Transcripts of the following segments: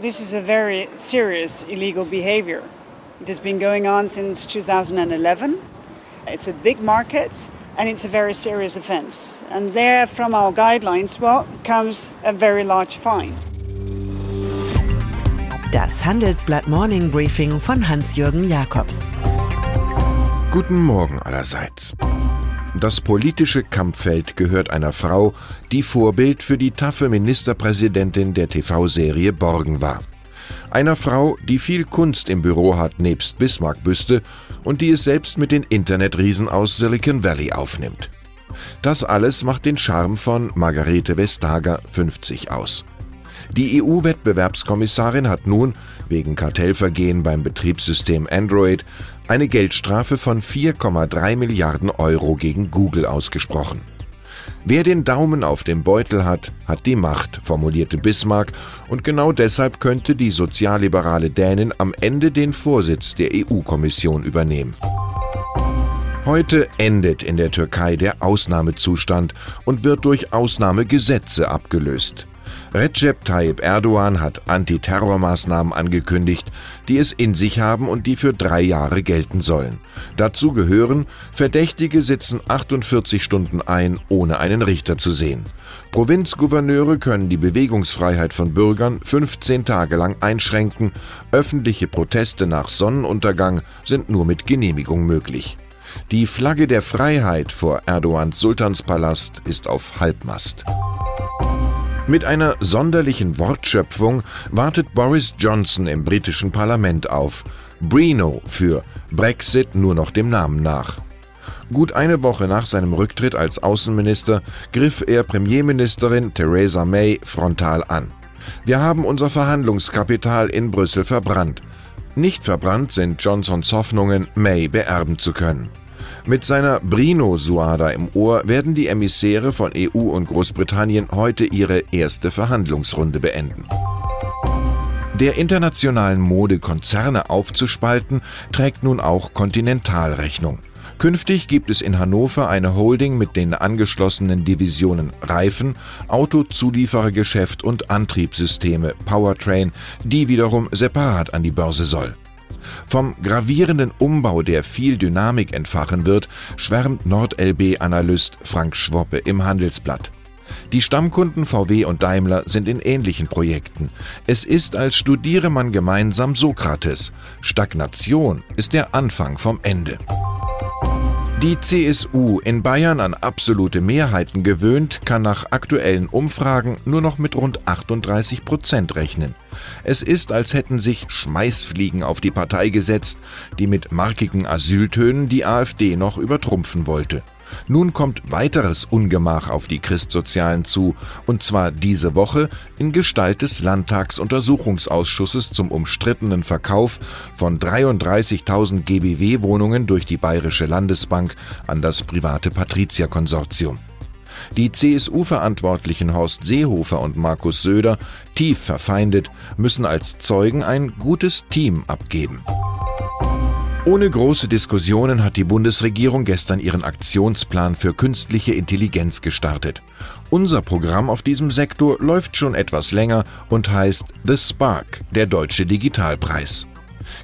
This is a very serious illegal behavior. It has been going on since 2011. It's a big market and it's a very serious offense. And there, from our guidelines, well, comes a very large fine. Das Handelsblatt Morning Briefing von Hans-Jürgen Jakobs. Guten Morgen allerseits. Das politische Kampffeld gehört einer Frau, die Vorbild für die taffe Ministerpräsidentin der TV-Serie Borgen war. Einer Frau, die viel Kunst im Büro hat nebst Bismarck-Büste und die es selbst mit den Internetriesen aus Silicon Valley aufnimmt. Das alles macht den Charme von Margarete Vestager 50 aus. Die EU-Wettbewerbskommissarin hat nun wegen Kartellvergehen beim Betriebssystem Android eine Geldstrafe von 4,3 Milliarden Euro gegen Google ausgesprochen. Wer den Daumen auf dem Beutel hat, hat die Macht, formulierte Bismarck, und genau deshalb könnte die sozialliberale Dänin am Ende den Vorsitz der EU-Kommission übernehmen. Heute endet in der Türkei der Ausnahmezustand und wird durch Ausnahmegesetze abgelöst. Recep Tayyip Erdogan hat Antiterrormaßnahmen angekündigt, die es in sich haben und die für drei Jahre gelten sollen. Dazu gehören, Verdächtige sitzen 48 Stunden ein, ohne einen Richter zu sehen. Provinzgouverneure können die Bewegungsfreiheit von Bürgern 15 Tage lang einschränken, öffentliche Proteste nach Sonnenuntergang sind nur mit Genehmigung möglich. Die Flagge der Freiheit vor Erdogans Sultanspalast ist auf Halbmast. Mit einer sonderlichen Wortschöpfung wartet Boris Johnson im britischen Parlament auf. Brino für Brexit nur noch dem Namen nach. Gut eine Woche nach seinem Rücktritt als Außenminister griff er Premierministerin Theresa May frontal an. Wir haben unser Verhandlungskapital in Brüssel verbrannt. Nicht verbrannt sind Johnsons Hoffnungen, May beerben zu können. Mit seiner Brino-Suada im Ohr werden die Emissäre von EU und Großbritannien heute ihre erste Verhandlungsrunde beenden. Der internationalen Mode Konzerne aufzuspalten, trägt nun auch Continental Rechnung. Künftig gibt es in Hannover eine Holding mit den angeschlossenen Divisionen Reifen, Autozulieferergeschäft und Antriebssysteme Powertrain, die wiederum separat an die Börse soll. Vom gravierenden Umbau, der viel Dynamik entfachen wird, schwärmt NordLB-Analyst Frank Schwoppe im Handelsblatt. Die Stammkunden VW und Daimler sind in ähnlichen Projekten. Es ist, als studiere man gemeinsam Sokrates. Stagnation ist der Anfang vom Ende. Die CSU, in Bayern an absolute Mehrheiten gewöhnt, kann nach aktuellen Umfragen nur noch mit rund 38 Prozent rechnen. Es ist, als hätten sich Schmeißfliegen auf die Partei gesetzt, die mit markigen Asyltönen die AfD noch übertrumpfen wollte. Nun kommt weiteres Ungemach auf die Christsozialen zu, und zwar diese Woche in Gestalt des Landtagsuntersuchungsausschusses zum umstrittenen Verkauf von 33.000 GBW-Wohnungen durch die Bayerische Landesbank an das private Patrizia-Konsortium. Die CSU-Verantwortlichen Horst Seehofer und Markus Söder, tief verfeindet, müssen als Zeugen ein gutes Team abgeben. Ohne große Diskussionen hat die Bundesregierung gestern ihren Aktionsplan für künstliche Intelligenz gestartet. Unser Programm auf diesem Sektor läuft schon etwas länger und heißt The Spark, der Deutsche Digitalpreis.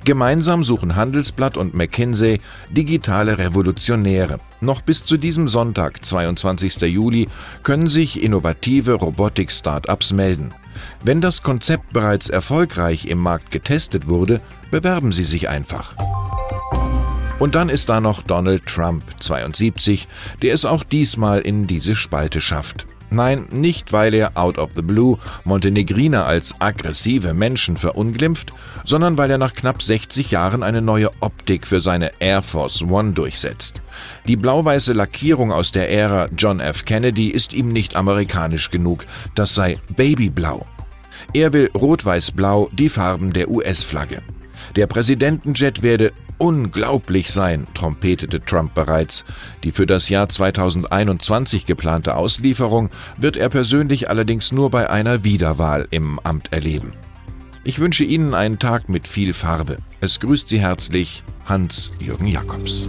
Gemeinsam suchen Handelsblatt und McKinsey digitale Revolutionäre. Noch bis zu diesem Sonntag, 22. Juli, können sich innovative Robotik-Startups melden. Wenn das Konzept bereits erfolgreich im Markt getestet wurde, bewerben Sie sich einfach. Und dann ist da noch Donald Trump, 72, der es auch diesmal in diese Spalte schafft. Nein, nicht weil er out of the blue Montenegriner als aggressive Menschen verunglimpft, sondern weil er nach knapp 60 Jahren eine neue Optik für seine Air Force One durchsetzt. Die blau-weiße Lackierung aus der Ära John F. Kennedy ist ihm nicht amerikanisch genug, das sei Babyblau. Er will rot-weiß-blau die Farben der US-Flagge. Der Präsidentenjet werde unglaublich sein, trompetete Trump bereits. Die für das Jahr 2021 geplante Auslieferung wird er persönlich allerdings nur bei einer Wiederwahl im Amt erleben. Ich wünsche Ihnen einen Tag mit viel Farbe. Es grüßt Sie herzlich Hans-Jürgen Jakobs.